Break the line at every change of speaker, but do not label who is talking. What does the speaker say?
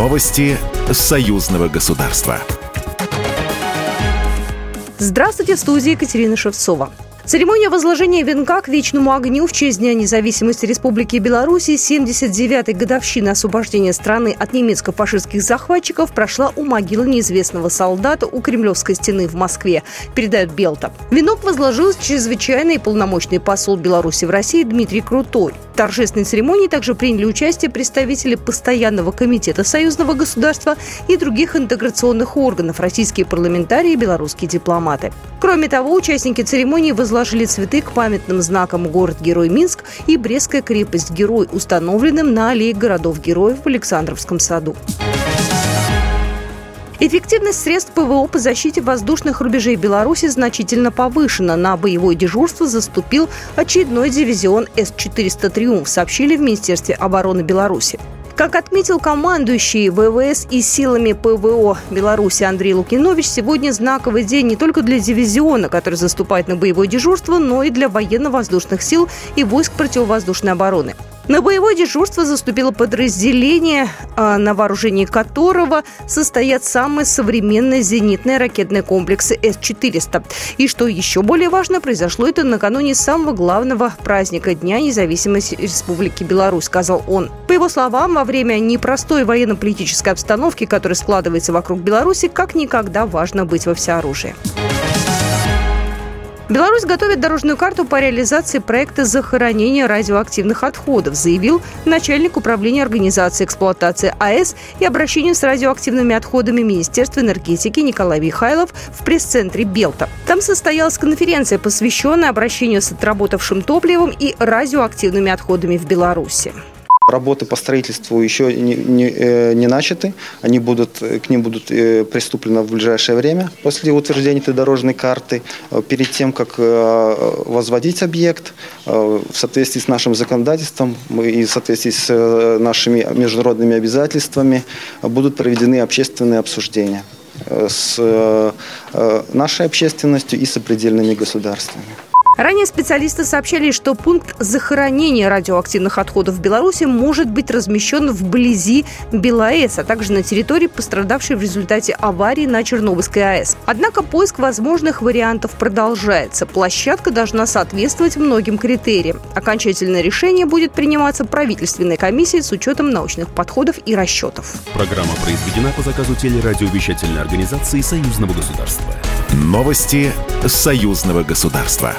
Новости союзного государства.
Здравствуйте, в студии Екатерина Шевцова. Церемония возложения венка к вечному огню в честь Дня независимости Республики Беларусь 79-й годовщины освобождения страны от немецко-фашистских захватчиков прошла у могилы неизвестного солдата у Кремлевской стены в Москве, передает Белта. Венок возложил чрезвычайный и полномочный посол Беларуси в России Дмитрий Крутой. В торжественной церемонии также приняли участие представители Постоянного комитета союзного государства и других интеграционных органов, российские парламентарии и белорусские дипломаты. Кроме того, участники церемонии возложили цветы к памятным знакам город-герой Минск и Брестская крепость-герой, установленным на аллее городов-героев в Александровском саду. Эффективность средств ПВО по защите воздушных рубежей Беларуси значительно повышена. На боевое дежурство заступил очередной дивизион С-400 «Триумф», сообщили в Министерстве обороны Беларуси. Как отметил командующий ВВС и силами ПВО Беларуси Андрей Лукинович, сегодня знаковый день не только для дивизиона, который заступает на боевое дежурство, но и для военно-воздушных сил и войск противовоздушной обороны. На боевое дежурство заступило подразделение, а, на вооружении которого состоят самые современные зенитные ракетные комплексы С-400. И что еще более важно, произошло это накануне самого главного праздника Дня независимости Республики Беларусь, сказал он. По его словам, во время непростой военно-политической обстановки, которая складывается вокруг Беларуси, как никогда важно быть во всеоружии. Беларусь готовит дорожную карту по реализации проекта захоронения радиоактивных отходов, заявил начальник управления организации эксплуатации АЭС и обращения с радиоактивными отходами Министерства энергетики Николай Михайлов в пресс-центре Белта. Там состоялась конференция, посвященная обращению с отработавшим топливом и радиоактивными отходами в Беларуси.
Работы по строительству еще не, не, э, не начаты. Они будут, к ним будут э, приступлено в ближайшее время после утверждения этой дорожной карты. Э, перед тем, как возводить объект, в соответствии с нашим законодательством и в соответствии с нашими международными обязательствами будут проведены общественные обсуждения с нашей общественностью и с определенными государствами.
Ранее специалисты сообщали, что пункт захоронения радиоактивных отходов в Беларуси может быть размещен вблизи БелАЭС, а также на территории, пострадавшей в результате аварии на Чернобыльской АЭС. Однако поиск возможных вариантов продолжается. Площадка должна соответствовать многим критериям. Окончательное решение будет приниматься правительственной комиссией с учетом научных подходов и расчетов.
Программа произведена по заказу телерадиовещательной организации Союзного государства. Новости Союзного государства.